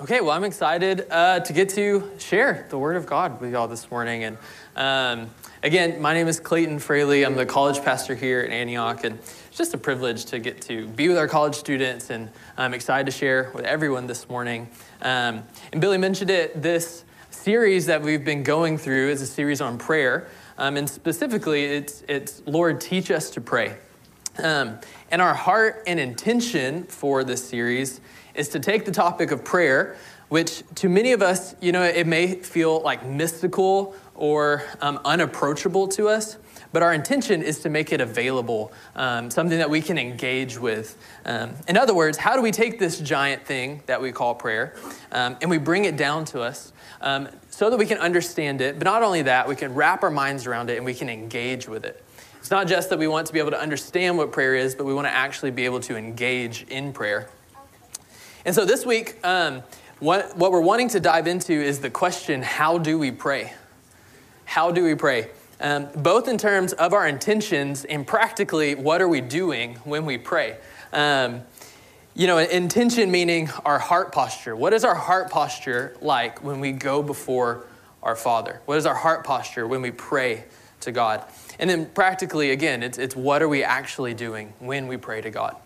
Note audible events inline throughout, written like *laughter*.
Okay, well, I'm excited uh, to get to share the Word of God with y'all this morning. And um, again, my name is Clayton Fraley. I'm the college pastor here at Antioch, and it's just a privilege to get to be with our college students. And I'm excited to share with everyone this morning. Um, and Billy mentioned it. This series that we've been going through is a series on prayer, um, and specifically, it's it's Lord, teach us to pray. Um, and our heart and intention for this series is to take the topic of prayer, which to many of us, you know, it may feel like mystical or um, unapproachable to us, but our intention is to make it available, um, something that we can engage with. Um, in other words, how do we take this giant thing that we call prayer um, and we bring it down to us um, so that we can understand it, but not only that, we can wrap our minds around it and we can engage with it. It's not just that we want to be able to understand what prayer is, but we want to actually be able to engage in prayer. And so this week, um, what, what we're wanting to dive into is the question how do we pray? How do we pray? Um, both in terms of our intentions and practically what are we doing when we pray. Um, you know, intention meaning our heart posture. What is our heart posture like when we go before our Father? What is our heart posture when we pray to God? And then practically, again, it's, it's what are we actually doing when we pray to God?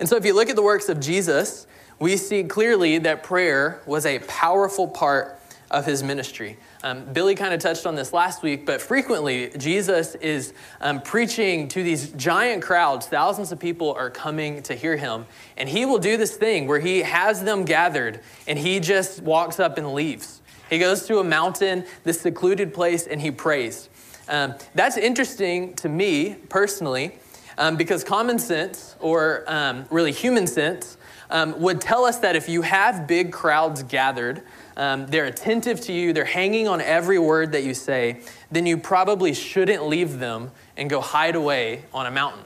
And so if you look at the works of Jesus, we see clearly that prayer was a powerful part of his ministry. Um, Billy kind of touched on this last week, but frequently Jesus is um, preaching to these giant crowds. Thousands of people are coming to hear him. And he will do this thing where he has them gathered and he just walks up and leaves. He goes to a mountain, this secluded place, and he prays. Um, that's interesting to me personally um, because common sense, or um, really human sense, um, would tell us that if you have big crowds gathered, um, they're attentive to you, they're hanging on every word that you say, then you probably shouldn't leave them and go hide away on a mountain.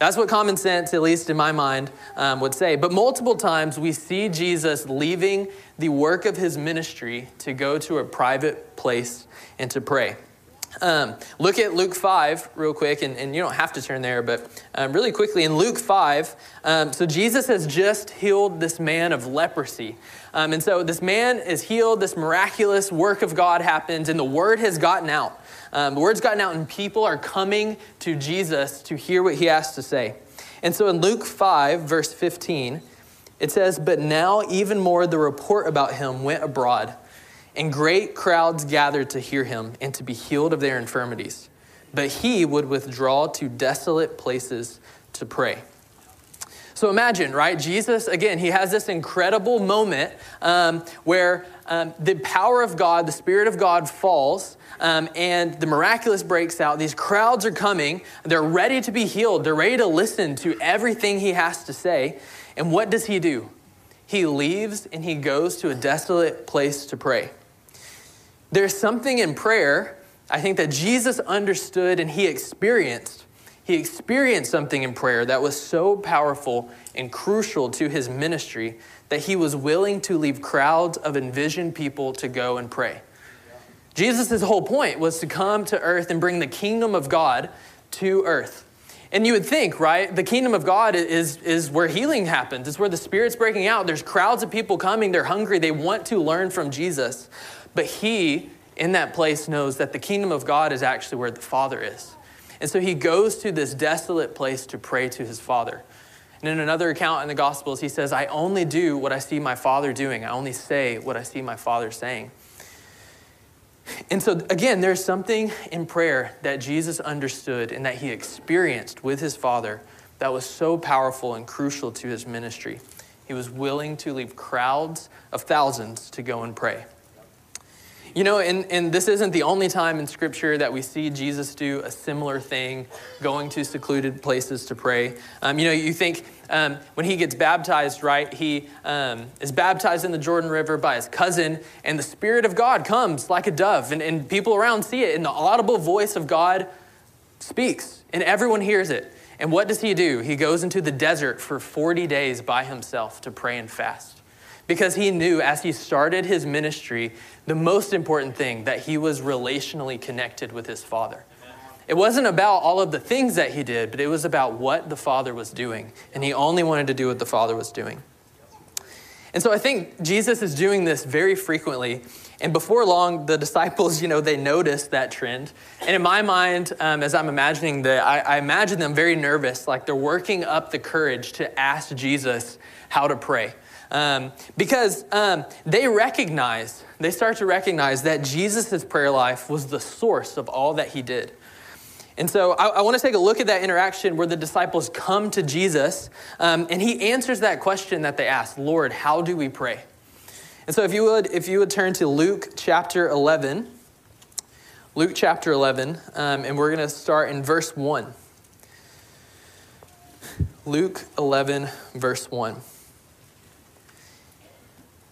That's what common sense, at least in my mind, um, would say. But multiple times we see Jesus leaving the work of his ministry to go to a private place and to pray. Um, look at Luke 5 real quick, and, and you don't have to turn there, but um, really quickly in Luke 5, um, so Jesus has just healed this man of leprosy. Um, and so this man is healed, this miraculous work of God happens, and the word has gotten out. Um, the word's gotten out, and people are coming to Jesus to hear what he has to say. And so in Luke 5, verse 15, it says, But now even more the report about him went abroad and great crowds gathered to hear him and to be healed of their infirmities. But he would withdraw to desolate places to pray. So imagine, right? Jesus, again, he has this incredible moment um, where um, the power of God, the Spirit of God falls, um, and the miraculous breaks out. These crowds are coming. They're ready to be healed. They're ready to listen to everything he has to say. And what does he do? He leaves and he goes to a desolate place to pray. There's something in prayer, I think, that Jesus understood and he experienced. He experienced something in prayer that was so powerful and crucial to his ministry that he was willing to leave crowds of envisioned people to go and pray. Jesus' whole point was to come to earth and bring the kingdom of God to earth. And you would think, right, the kingdom of God is, is where healing happens. It's where the Spirit's breaking out. There's crowds of people coming. They're hungry. They want to learn from Jesus. But he, in that place, knows that the kingdom of God is actually where the Father is. And so he goes to this desolate place to pray to his Father. And in another account in the Gospels, he says, I only do what I see my Father doing. I only say what I see my Father saying. And so, again, there's something in prayer that Jesus understood and that he experienced with his Father that was so powerful and crucial to his ministry. He was willing to leave crowds of thousands to go and pray. You know, and, and this isn't the only time in Scripture that we see Jesus do a similar thing, going to secluded places to pray. Um, you know, you think um, when he gets baptized, right, he um, is baptized in the Jordan River by his cousin, and the Spirit of God comes like a dove, and, and people around see it, and the audible voice of God speaks, and everyone hears it. And what does he do? He goes into the desert for 40 days by himself to pray and fast because he knew as he started his ministry, the most important thing that he was relationally connected with his father. It wasn't about all of the things that he did, but it was about what the father was doing. And he only wanted to do what the father was doing. And so I think Jesus is doing this very frequently. And before long, the disciples, you know, they notice that trend. And in my mind, um, as I'm imagining that, I, I imagine them very nervous, like they're working up the courage to ask Jesus how to pray. Um, because um, they recognize, they start to recognize that Jesus' prayer life was the source of all that he did. And so I, I want to take a look at that interaction where the disciples come to Jesus um, and he answers that question that they asked Lord, how do we pray? And so if you would, if you would turn to Luke chapter 11, Luke chapter 11, um, and we're going to start in verse 1. Luke 11, verse 1.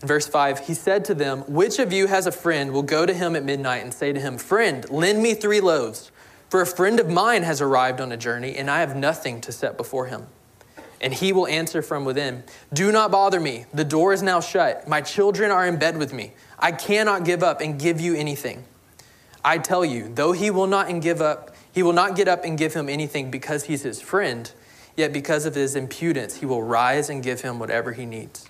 verse 5, he said to them, Which of you has a friend will go to him at midnight and say to him, Friend, lend me three loaves, for a friend of mine has arrived on a journey, and I have nothing to set before him. And he will answer from within, Do not bother me. The door is now shut. My children are in bed with me. I cannot give up and give you anything. I tell you, though he will not and give up, he will not get up and give him anything because he's his friend, yet because of his impudence, he will rise and give him whatever he needs.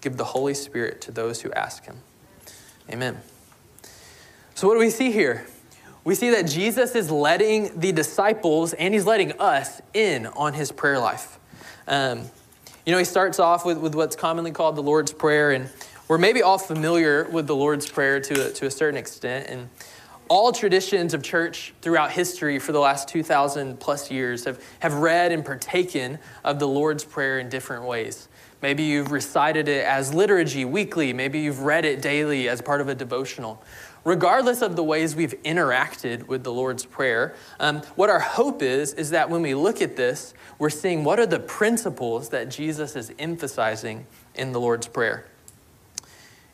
Give the Holy Spirit to those who ask Him. Amen. So, what do we see here? We see that Jesus is letting the disciples and He's letting us in on His prayer life. Um, you know, He starts off with, with what's commonly called the Lord's Prayer, and we're maybe all familiar with the Lord's Prayer to a, to a certain extent. And all traditions of church throughout history for the last 2,000 plus years have, have read and partaken of the Lord's Prayer in different ways. Maybe you've recited it as liturgy weekly. Maybe you've read it daily as part of a devotional. Regardless of the ways we've interacted with the Lord's Prayer, um, what our hope is, is that when we look at this, we're seeing what are the principles that Jesus is emphasizing in the Lord's Prayer.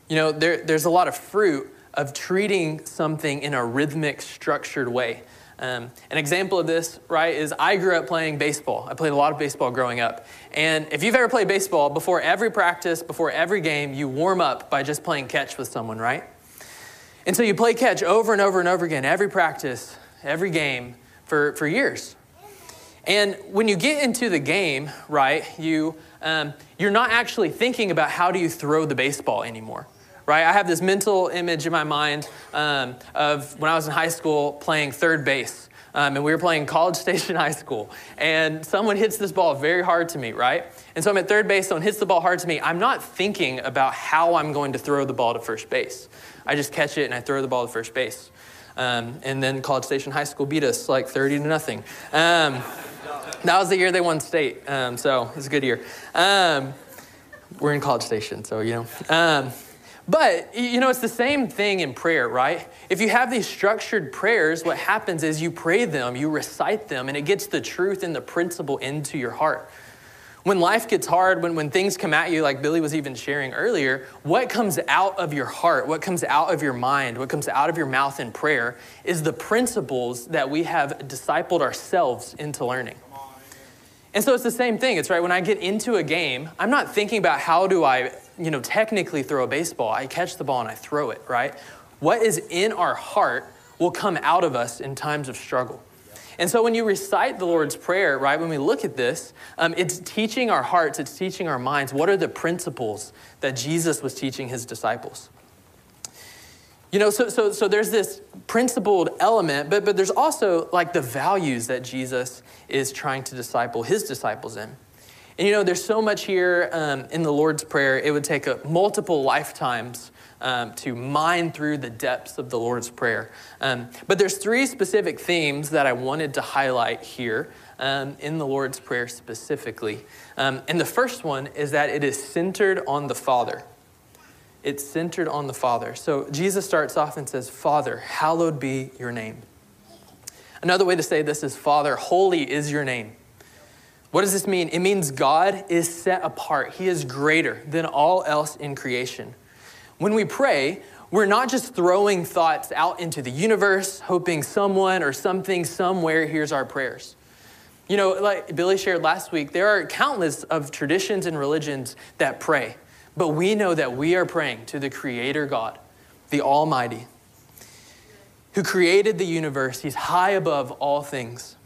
You know, there, there's a lot of fruit of treating something in a rhythmic, structured way. Um, an example of this, right, is I grew up playing baseball. I played a lot of baseball growing up. And if you've ever played baseball, before every practice, before every game, you warm up by just playing catch with someone, right? And so you play catch over and over and over again, every practice, every game, for, for years. And when you get into the game, right, you, um, you're not actually thinking about how do you throw the baseball anymore right? I have this mental image in my mind um, of when I was in high school playing third base. Um, and we were playing College *laughs* Station High School, and someone hits this ball very hard to me, right? And so I'm at third base, someone hits the ball hard to me. I'm not thinking about how I'm going to throw the ball to first base. I just catch it and I throw the ball to first base. Um, and then College Station High School beat us like 30 to nothing. Um, that was the year they won state, um, so it was a good year. Um, we're in College Station, so you know. But, you know, it's the same thing in prayer, right? If you have these structured prayers, what happens is you pray them, you recite them, and it gets the truth and the principle into your heart. When life gets hard, when, when things come at you, like Billy was even sharing earlier, what comes out of your heart, what comes out of your mind, what comes out of your mouth in prayer is the principles that we have discipled ourselves into learning. And so it's the same thing. It's right when I get into a game, I'm not thinking about how do I, you know, technically throw a baseball. I catch the ball and I throw it, right? What is in our heart will come out of us in times of struggle. And so when you recite the Lord's Prayer, right, when we look at this, um, it's teaching our hearts, it's teaching our minds what are the principles that Jesus was teaching his disciples. You know, so, so, so there's this principled element, but, but there's also like the values that Jesus is trying to disciple his disciples in. And you know, there's so much here um, in the Lord's Prayer, it would take a, multiple lifetimes um, to mine through the depths of the Lord's Prayer. Um, but there's three specific themes that I wanted to highlight here um, in the Lord's Prayer specifically. Um, and the first one is that it is centered on the Father. It's centered on the Father. So Jesus starts off and says, Father, hallowed be your name. Another way to say this is, Father, holy is your name. What does this mean? It means God is set apart. He is greater than all else in creation. When we pray, we're not just throwing thoughts out into the universe, hoping someone or something somewhere hears our prayers. You know, like Billy shared last week, there are countless of traditions and religions that pray, but we know that we are praying to the Creator God, the Almighty, who created the universe. He's high above all things.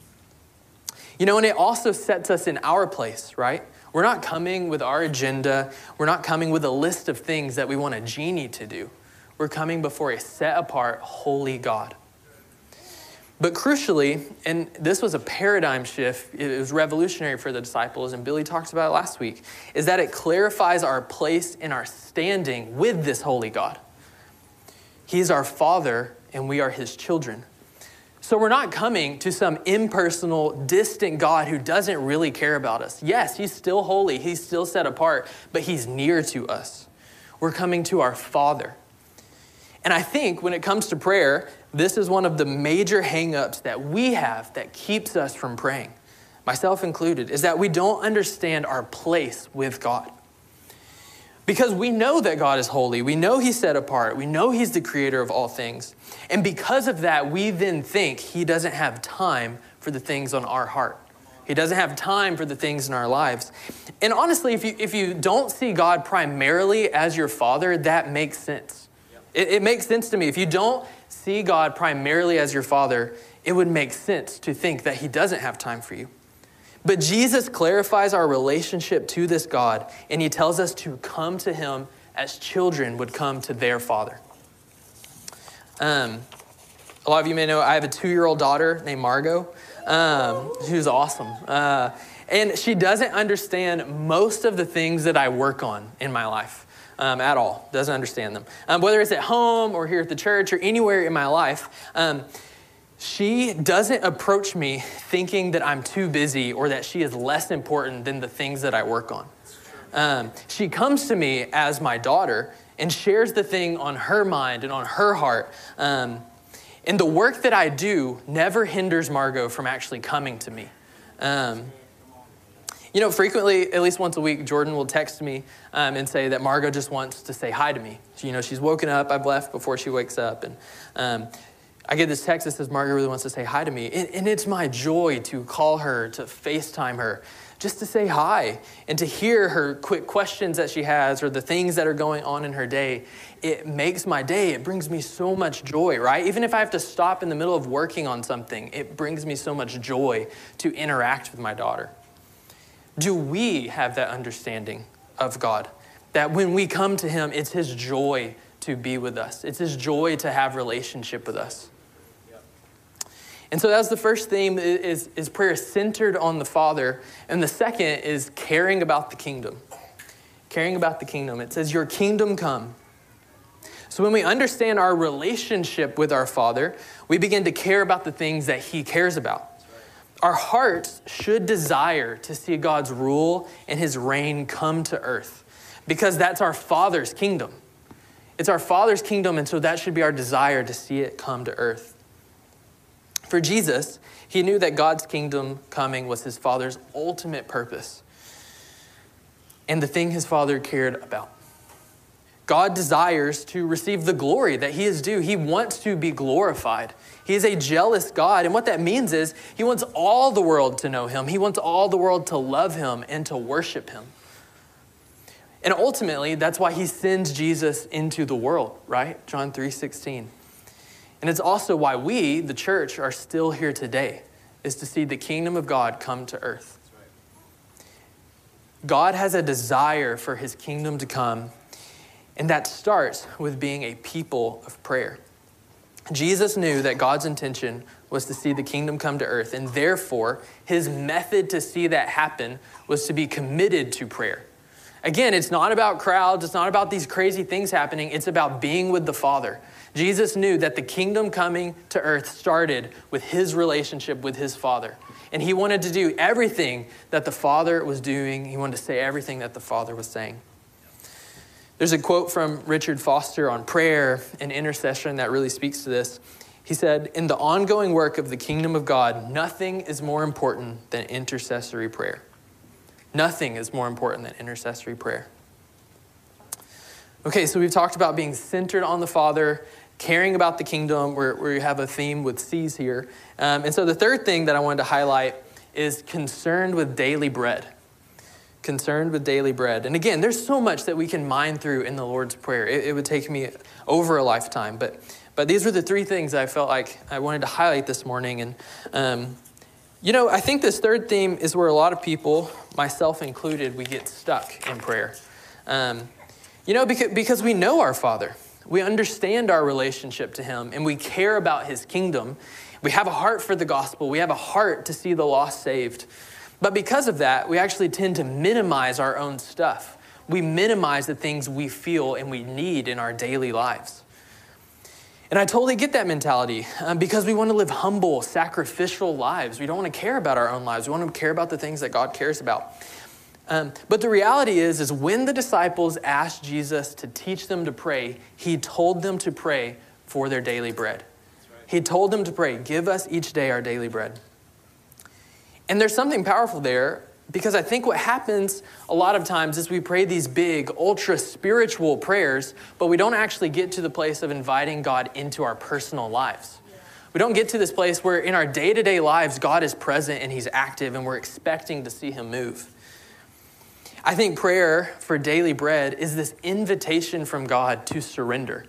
You know, and it also sets us in our place, right? We're not coming with our agenda. We're not coming with a list of things that we want a genie to do. We're coming before a set apart, holy God. But crucially, and this was a paradigm shift, it was revolutionary for the disciples, and Billy talked about it last week, is that it clarifies our place and our standing with this holy God. He's our Father, and we are His children. So we're not coming to some impersonal, distant God who doesn't really care about us. Yes, He's still holy, He's still set apart, but He's near to us. We're coming to our Father. And I think when it comes to prayer, this is one of the major hangups that we have that keeps us from praying, myself included, is that we don't understand our place with God. Because we know that God is holy, we know He's set apart, we know He's the creator of all things. And because of that, we then think He doesn't have time for the things on our heart. He doesn't have time for the things in our lives. And honestly, if you, if you don't see God primarily as your father, that makes sense. It, it makes sense to me. If you don't see God primarily as your father, it would make sense to think that he doesn't have time for you. But Jesus clarifies our relationship to this God, and he tells us to come to him as children would come to their father. Um, a lot of you may know I have a two year old daughter named Margot, um, who's awesome. Uh, and she doesn't understand most of the things that I work on in my life um, at all, doesn't understand them. Um, whether it's at home or here at the church or anywhere in my life, um, she doesn't approach me thinking that I'm too busy or that she is less important than the things that I work on. Um, she comes to me as my daughter and shares the thing on her mind and on her heart. Um, and the work that I do never hinders Margot from actually coming to me. Um, you know, frequently, at least once a week, Jordan will text me um, and say that Margot just wants to say hi to me. You know, she's woken up, I've left before she wakes up. And um, I get this text that says, Margot really wants to say hi to me. And, and it's my joy to call her, to FaceTime her, just to say hi and to hear her quick questions that she has or the things that are going on in her day. It makes my day. It brings me so much joy, right? Even if I have to stop in the middle of working on something, it brings me so much joy to interact with my daughter. Do we have that understanding of God? That when we come to Him, it's His joy to be with us, it's His joy to have relationship with us. And so that's the first theme is, is prayer centered on the Father. And the second is caring about the kingdom. Caring about the kingdom. It says, Your kingdom come. So when we understand our relationship with our Father, we begin to care about the things that He cares about our hearts should desire to see God's rule and his reign come to earth because that's our Father's kingdom. It's our Father's kingdom, and so that should be our desire to see it come to earth. For Jesus, he knew that God's kingdom coming was his Father's ultimate purpose and the thing his Father cared about. God desires to receive the glory that he is due. He wants to be glorified. He is a jealous God. And what that means is he wants all the world to know him. He wants all the world to love him and to worship him. And ultimately, that's why he sends Jesus into the world, right? John 3:16. And it's also why we, the church, are still here today, is to see the kingdom of God come to earth. God has a desire for his kingdom to come, and that starts with being a people of prayer. Jesus knew that God's intention was to see the kingdom come to earth, and therefore, his method to see that happen was to be committed to prayer. Again, it's not about crowds, it's not about these crazy things happening, it's about being with the Father. Jesus knew that the kingdom coming to earth started with his relationship with his Father. And he wanted to do everything that the Father was doing, he wanted to say everything that the Father was saying. There's a quote from Richard Foster on prayer and intercession that really speaks to this. He said, In the ongoing work of the kingdom of God, nothing is more important than intercessory prayer. Nothing is more important than intercessory prayer. Okay, so we've talked about being centered on the Father, caring about the kingdom, where, have a theme with C's here. Um, and so the third thing that I wanted to highlight is concerned with daily bread. Concerned with daily bread. And again, there's so much that we can mine through in the Lord's Prayer. It, it would take me over a lifetime. But, but these were the three things I felt like I wanted to highlight this morning. And, um, you know, I think this third theme is where a lot of people, myself included, we get stuck in prayer. Um, you know, because, because we know our Father, we understand our relationship to Him, and we care about His kingdom. We have a heart for the gospel, we have a heart to see the lost saved. But because of that, we actually tend to minimize our own stuff. We minimize the things we feel and we need in our daily lives. And I totally get that mentality um, because we want to live humble, sacrificial lives. We don't want to care about our own lives. We want to care about the things that God cares about. Um, but the reality is, is when the disciples asked Jesus to teach them to pray, he told them to pray for their daily bread. He told them to pray, give us each day our daily bread. And there's something powerful there because I think what happens a lot of times is we pray these big, ultra spiritual prayers, but we don't actually get to the place of inviting God into our personal lives. We don't get to this place where in our day to day lives, God is present and He's active and we're expecting to see Him move. I think prayer for daily bread is this invitation from God to surrender.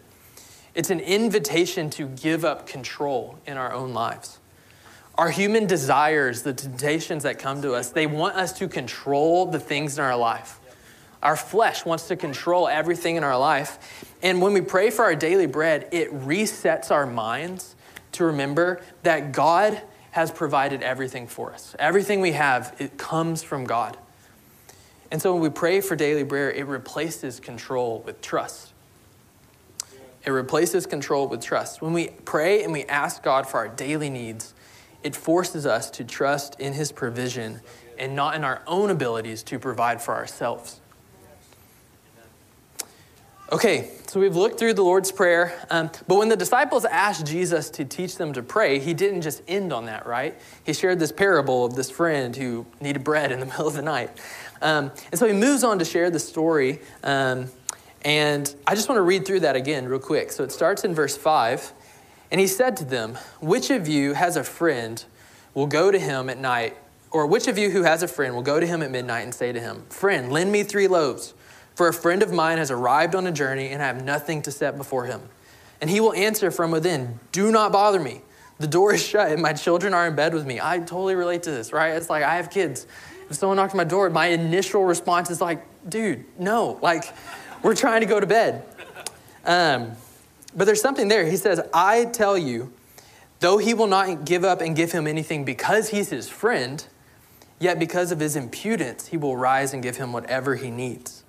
It's an invitation to give up control in our own lives. Our human desires, the temptations that come to us, they want us to control the things in our life. Our flesh wants to control everything in our life. And when we pray for our daily bread, it resets our minds to remember that God has provided everything for us. Everything we have, it comes from God. And so when we pray for daily bread, it replaces control with trust. It replaces control with trust. When we pray and we ask God for our daily needs, it forces us to trust in His provision and not in our own abilities to provide for ourselves. Okay, so we've looked through the Lord's Prayer, um, but when the disciples asked Jesus to teach them to pray, he didn't just end on that, right? He shared this parable of this friend who needed bread in the *laughs* middle of the night. Um, and so he moves on to share the story, um, and I just want to read through that again, real quick. So it starts in verse 5. And he said to them, Which of you has a friend will go to him at night, or which of you who has a friend will go to him at midnight and say to him, Friend, lend me three loaves, for a friend of mine has arrived on a journey and I have nothing to set before him. And he will answer from within, Do not bother me. The door is shut and my children are in bed with me. I totally relate to this, right? It's like I have kids. If someone knocks on my door, my initial response is like, dude, no, like, we're trying to go to bed. Um, but there's something there. He says, I tell you, though he will not give up and give him anything because he's his friend, yet because of his impudence, he will rise and give him whatever he needs.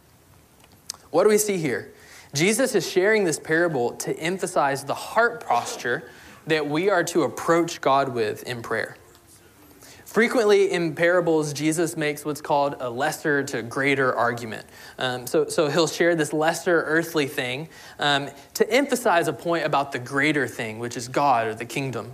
What do we see here? Jesus is sharing this parable to emphasize the heart posture that we are to approach God with in prayer. Frequently in parables, Jesus makes what's called a lesser to greater argument. Um, so, so he'll share this lesser earthly thing um, to emphasize a point about the greater thing, which is God or the kingdom.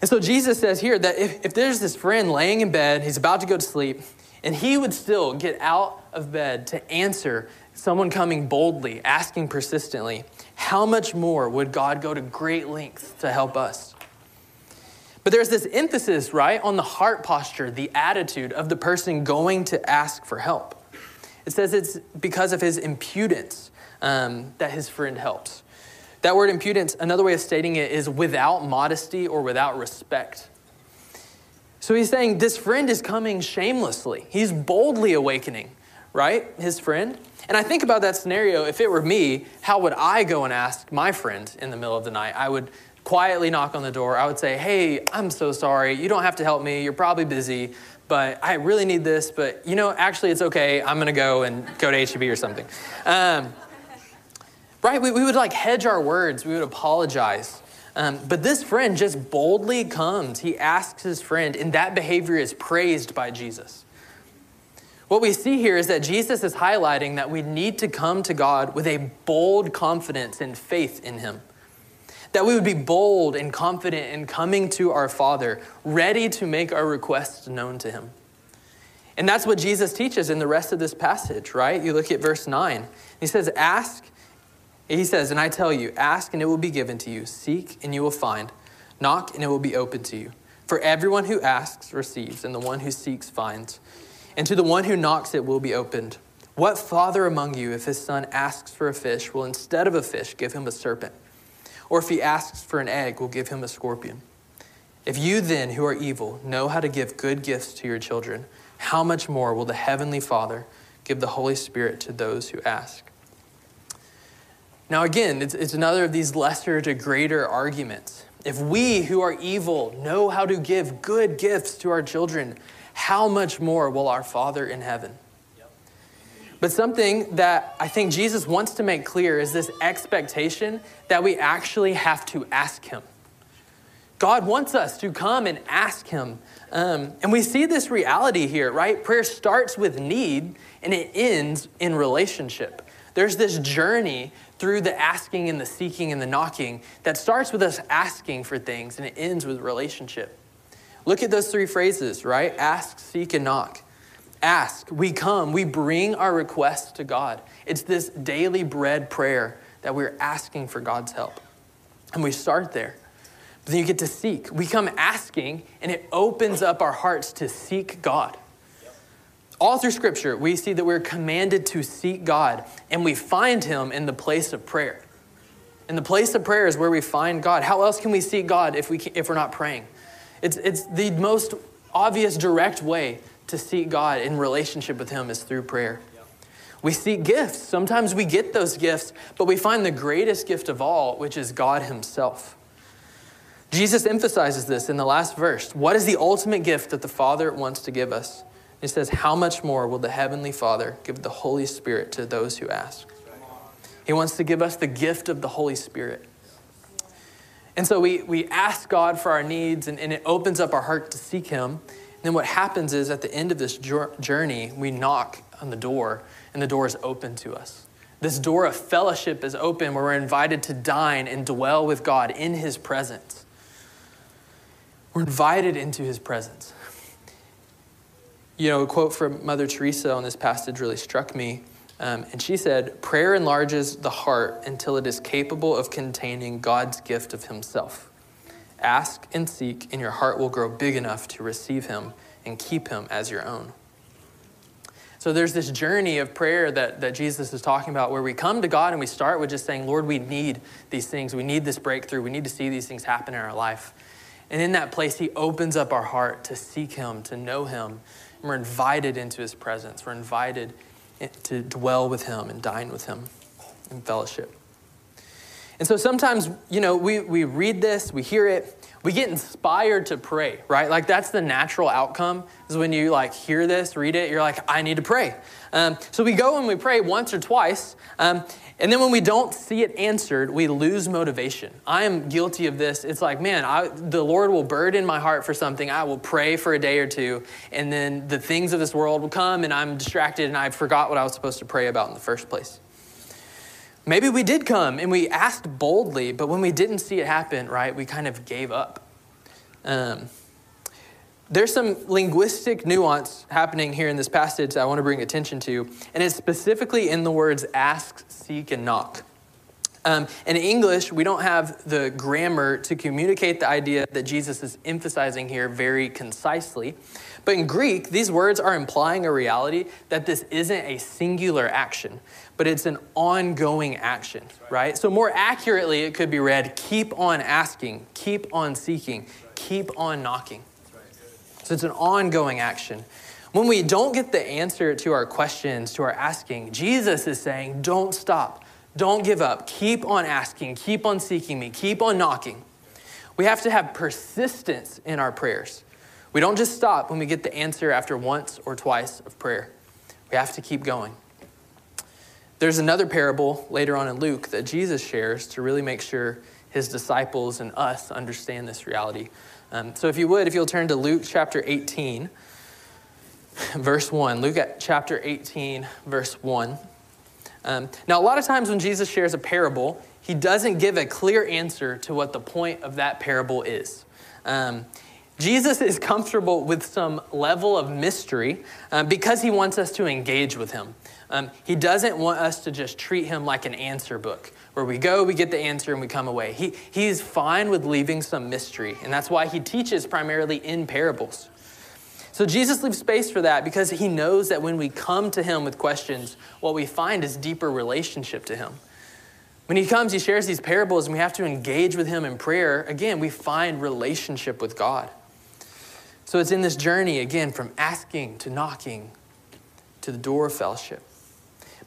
And so Jesus says here that if, if there's this friend laying in bed, he's about to go to sleep, and he would still get out of bed to answer someone coming boldly, asking persistently, how much more would God go to great lengths to help us? But there's this emphasis, right, on the heart posture, the attitude of the person going to ask for help. It says it's because of his impudence um, that his friend helps. That word impudence, another way of stating it is without modesty or without respect. So he's saying this friend is coming shamelessly. He's boldly awakening, right? His friend. And I think about that scenario. If it were me, how would I go and ask my friend in the middle of the night? I would quietly knock on the door, I would say, Hey, I'm so sorry. You don't have to help me. You're probably busy, but I really need this. But you know, actually, it's okay. I'm going to go and go to HEB or something. Um, right? We, we would like hedge our words, we would apologize. Um, but this friend just boldly comes. He asks his friend, and that behavior is praised by Jesus. What we see here is that Jesus is highlighting that we need to come to God with a bold confidence and faith in Him. That we would be bold and confident in coming to our Father, ready to make our requests known to Him. And that's what Jesus teaches in the rest of this passage, right? You look at verse 9. He says, Ask, he says, and I tell you, ask and it will be given to you, seek and you will find, knock and it will be open to you. For everyone who asks receives, and the one who seeks finds and to the one who knocks it will be opened. What father among you, if his son asks for a fish, will instead of a fish give him a serpent? Or if he asks for an egg, we'll give him a scorpion? If you then, who are evil, know how to give good gifts to your children, how much more will the heavenly Father give the Holy Spirit to those who ask? Now, again, it's, it's another of these lesser to greater arguments. If we who are evil know how to give good gifts to our children, how much more will our Father in heaven? But something that I think Jesus wants to make clear is this expectation that we actually have to ask Him. God wants us to come and ask Him. Um, and we see this reality here, right? Prayer starts with need and it ends in relationship. There's this journey through the asking and the seeking and the knocking that starts with us asking for things and it ends with relationship. Look at those three phrases, right? Ask, seek, and knock. Ask, we come, we bring our requests to God. It's this daily bread prayer that we're asking for God's help. And we start there. But then you get to seek. We come asking, and it opens up our hearts to seek God. All through Scripture, we see that we're commanded to seek God, and we find Him in the place of prayer. And the place of prayer is where we find God. How else can we seek God if, we can, if we're not praying? It's, it's the most obvious, direct way to seek God in relationship with Him is through prayer. We seek gifts. Sometimes we get those gifts, but we find the greatest gift of all, which is God Himself. Jesus emphasizes this in the last verse. What is the ultimate gift that the Father wants to give us? He says, How much more will the Heavenly Father give the Holy Spirit to those who ask? He wants to give us the gift of the Holy Spirit. And so we, we ask God for our needs, and, and it opens up our heart to seek Him. Then what happens is at the end of this journey, we knock on the door, and the door is open to us. This door of fellowship is open where we're invited to dine and dwell with God in His presence. We're invited into His presence. You know, a quote from Mother Teresa on this passage really struck me. Um, and she said, Prayer enlarges the heart until it is capable of containing God's gift of Himself. Ask and seek, and your heart will grow big enough to receive Him and keep Him as your own. So there's this journey of prayer that, that Jesus is talking about where we come to God and we start with just saying, Lord, we need these things. We need this breakthrough. We need to see these things happen in our life. And in that place, He opens up our heart to seek Him, to know Him. And we're invited into His presence. We're invited to dwell with him and dine with him in fellowship. And so sometimes, you know, we, we read this, we hear it, we get inspired to pray, right? Like that's the natural outcome is when you like hear this, read it, you're like, I need to pray. Um, so we go and we pray once or twice, um, and then when we don't see it answered, we lose motivation. I am guilty of this. It's like, man, I, the Lord will burden my heart for something. I will pray for a day or two, and then the things of this world will come, and I'm distracted, and I forgot what I was supposed to pray about in the first place. Maybe we did come and we asked boldly, but when we didn't see it happen, right, we kind of gave up. Um, there's some linguistic nuance happening here in this passage that I want to bring attention to, and it's specifically in the words ask, seek, and knock. Um, in English, we don't have the grammar to communicate the idea that Jesus is emphasizing here very concisely. But in Greek, these words are implying a reality that this isn't a singular action, but it's an ongoing action, right? So, more accurately, it could be read keep on asking, keep on seeking, keep on knocking. So it's an ongoing action. When we don't get the answer to our questions, to our asking, Jesus is saying, don't stop. Don't give up. Keep on asking. Keep on seeking me. Keep on knocking. We have to have persistence in our prayers. We don't just stop when we get the answer after once or twice of prayer. We have to keep going. There's another parable later on in Luke that Jesus shares to really make sure his disciples and us understand this reality. Um, so, if you would, if you'll turn to Luke chapter 18, verse 1. Luke chapter 18, verse 1. Um, now, a lot of times when Jesus shares a parable, he doesn't give a clear answer to what the point of that parable is. Um, Jesus is comfortable with some level of mystery uh, because he wants us to engage with him. Um, he doesn't want us to just treat him like an answer book where we go, we get the answer, and we come away. He, he's fine with leaving some mystery, and that's why he teaches primarily in parables. So Jesus leaves space for that because he knows that when we come to him with questions, what we find is deeper relationship to him. When he comes, he shares these parables, and we have to engage with him in prayer. Again, we find relationship with God. So it's in this journey, again, from asking to knocking to the door of fellowship.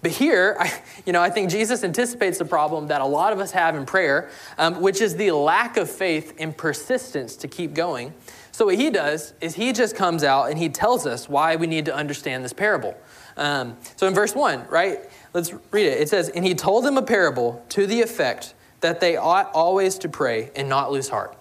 But here, I, you know, I think Jesus anticipates the problem that a lot of us have in prayer, um, which is the lack of faith and persistence to keep going. So what he does is he just comes out and he tells us why we need to understand this parable. Um, so in verse one, right? Let's read it. It says, "And he told them a parable to the effect that they ought always to pray and not lose heart."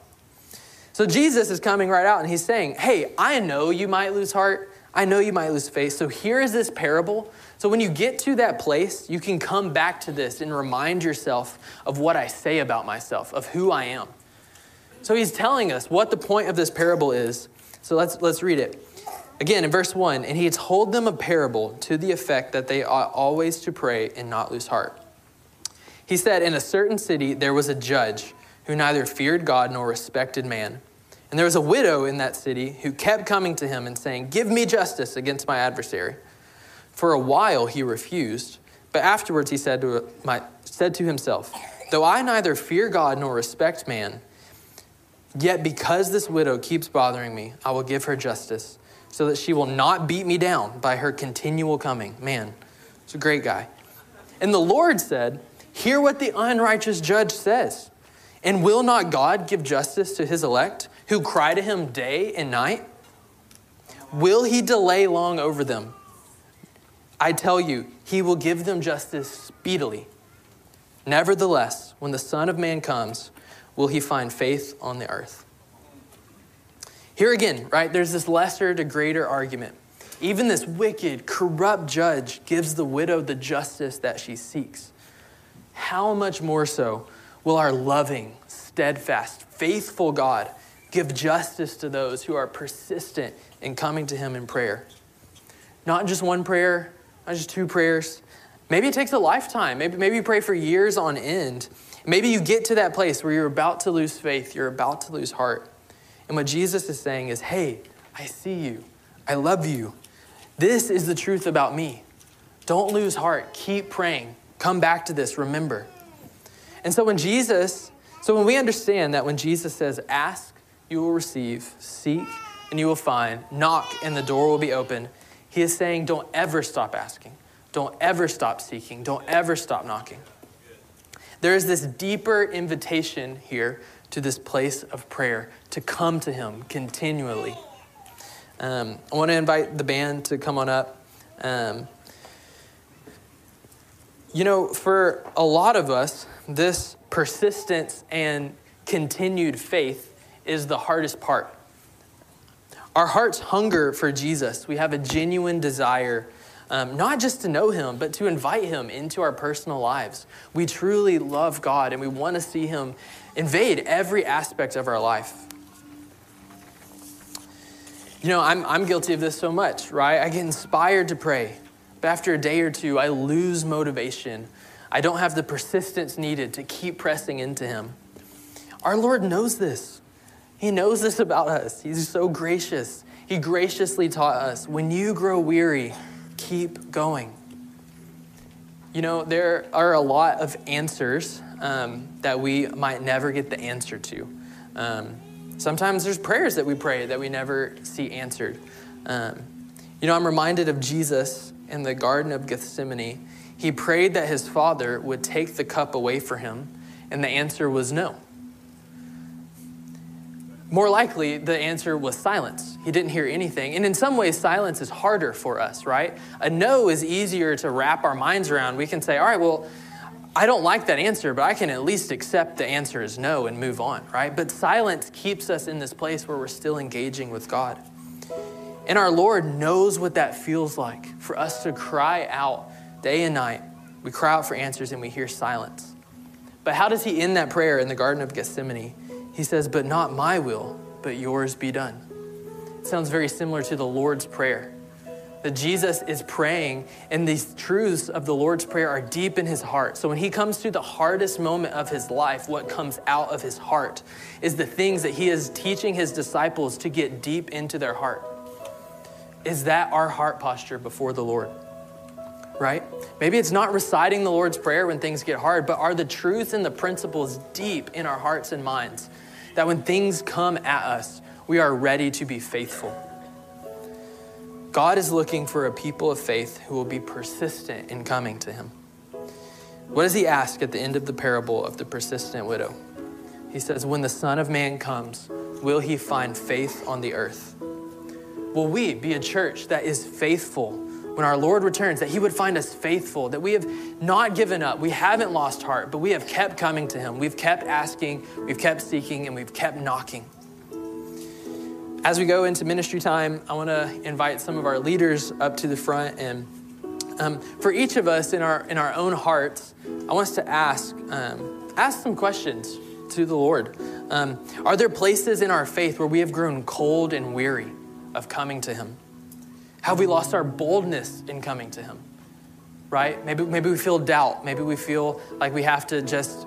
So Jesus is coming right out and he's saying, Hey, I know you might lose heart. I know you might lose faith. So here is this parable. So when you get to that place, you can come back to this and remind yourself of what I say about myself, of who I am. So he's telling us what the point of this parable is. So let's, let's read it. Again, in verse 1, and he told them a parable to the effect that they ought always to pray and not lose heart. He said, In a certain city there was a judge who neither feared God nor respected man. And there was a widow in that city who kept coming to him and saying, Give me justice against my adversary. For a while he refused, but afterwards he said to, my, said to himself, Though I neither fear God nor respect man, yet because this widow keeps bothering me, I will give her justice, so that she will not beat me down by her continual coming. Man, it's a great guy. And the Lord said, Hear what the unrighteous judge says. And will not God give justice to his elect who cry to him day and night? Will he delay long over them? I tell you, he will give them justice speedily. Nevertheless, when the Son of Man comes, will he find faith on the earth? Here again, right, there's this lesser to greater argument. Even this wicked, corrupt judge gives the widow the justice that she seeks. How much more so will our loving, steadfast, faithful God give justice to those who are persistent in coming to Him in prayer. Not just one prayer, not just two prayers. Maybe it takes a lifetime. Maybe, maybe you pray for years on end. Maybe you get to that place where you're about to lose faith, you're about to lose heart. And what Jesus is saying is, hey, I see you. I love you. This is the truth about me. Don't lose heart. Keep praying. Come back to this. Remember. And so when Jesus, so when we understand that when Jesus says, ask, you will receive, seek, and you will find, knock, and the door will be open, he is saying, don't ever stop asking. Don't ever stop seeking. Don't ever stop knocking. There is this deeper invitation here to this place of prayer, to come to Him continually. Um, I want to invite the band to come on up. Um, you know, for a lot of us, this persistence and continued faith is the hardest part. Our hearts hunger for Jesus. We have a genuine desire, um, not just to know Him, but to invite Him into our personal lives. We truly love God and we want to see Him invade every aspect of our life. You know, I'm, I'm guilty of this so much, right? I get inspired to pray, but after a day or two, I lose motivation. I don't have the persistence needed to keep pressing into Him. Our Lord knows this. He knows this about us. He's so gracious. He graciously taught us when you grow weary, keep going. You know, there are a lot of answers um, that we might never get the answer to. Um, sometimes there's prayers that we pray that we never see answered. Um, you know, I'm reminded of Jesus in the Garden of Gethsemane, he prayed that his father would take the cup away from him, and the answer was no. More likely the answer was silence. He didn't hear anything. And in some ways, silence is harder for us, right? A no is easier to wrap our minds around. We can say, all right, well, I don't like that answer, but I can at least accept the answer is no and move on, right? But silence keeps us in this place where we're still engaging with God. And our Lord knows what that feels like for us to cry out day and night. We cry out for answers and we hear silence. But how does he end that prayer in the Garden of Gethsemane? He says, But not my will, but yours be done. It sounds very similar to the Lord's Prayer. That Jesus is praying, and these truths of the Lord's Prayer are deep in his heart. So when he comes to the hardest moment of his life, what comes out of his heart is the things that he is teaching his disciples to get deep into their heart. Is that our heart posture before the Lord? Right? Maybe it's not reciting the Lord's Prayer when things get hard, but are the truths and the principles deep in our hearts and minds that when things come at us, we are ready to be faithful? God is looking for a people of faith who will be persistent in coming to Him. What does He ask at the end of the parable of the persistent widow? He says, When the Son of Man comes, will He find faith on the earth? Will we be a church that is faithful when our Lord returns, that He would find us faithful, that we have not given up, we haven't lost heart, but we have kept coming to Him. We've kept asking, we've kept seeking, and we've kept knocking. As we go into ministry time, I want to invite some of our leaders up to the front. And um, for each of us in our, in our own hearts, I want us to ask, um, ask some questions to the Lord. Um, are there places in our faith where we have grown cold and weary? of coming to Him? Have we lost our boldness in coming to Him? Right? Maybe, maybe we feel doubt. Maybe we feel like we have to just,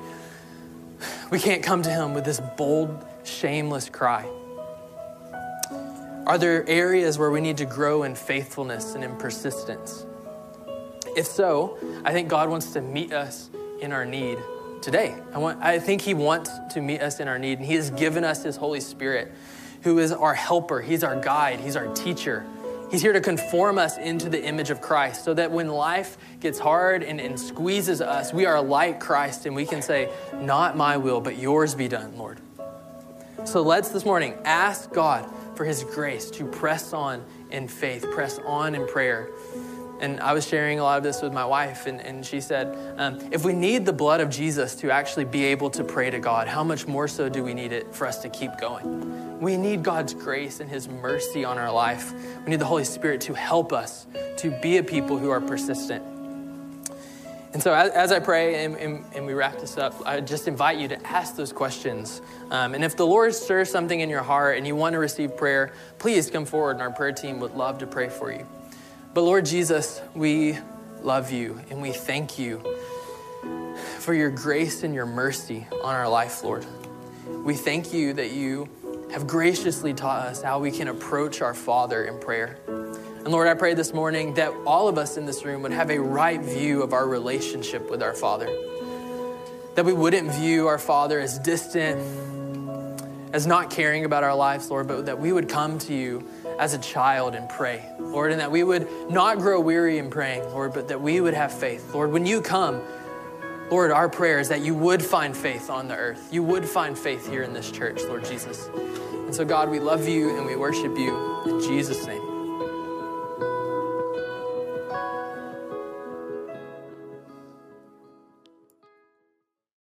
we can't come to Him with this bold, shameless cry. Are there areas where we need to grow in faithfulness and in persistence? If so, I think God wants to meet us in our need today. I, want, I think He wants to meet us in our need, and He has given us His Holy Spirit who is our helper, He's our guide, He's our teacher. He's here to conform us into the image of Christ so that when life gets hard and, and squeezes us, we are like Christ and we can say, Not my will, but yours be done, Lord. So let's this morning ask God for His grace to press on in faith, press on in prayer. And I was sharing a lot of this with my wife, and, and she said, um, if we need the blood of Jesus to actually be able to pray to God, how much more so do we need it for us to keep going? We need God's grace and His mercy on our life. We need the Holy Spirit to help us to be a people who are persistent. And so, as, as I pray and, and, and, we wrap this up, I just invite you to ask those questions. Um, and if the Lord stirs something in your heart and you want to receive prayer, please come forward, and our prayer team would love to pray for you. But Lord Jesus, we love you and we thank you for your grace and your mercy on our life, Lord. We thank you that you have graciously taught us how we can approach our Father in prayer. And Lord, I pray this morning that all of us in this room would have a right view of our relationship with our Father. That we wouldn't view our Father as distant, as not caring about our lives, Lord, but that we would come to you as a child and pray, Lord, and that we would not grow weary in praying, Lord, but that we would have faith. Lord, when you come, Lord, our prayer is that you would find faith on the earth. You would find faith here in this church, Lord Jesus. And so, God, we love you and we worship you in Jesus' name.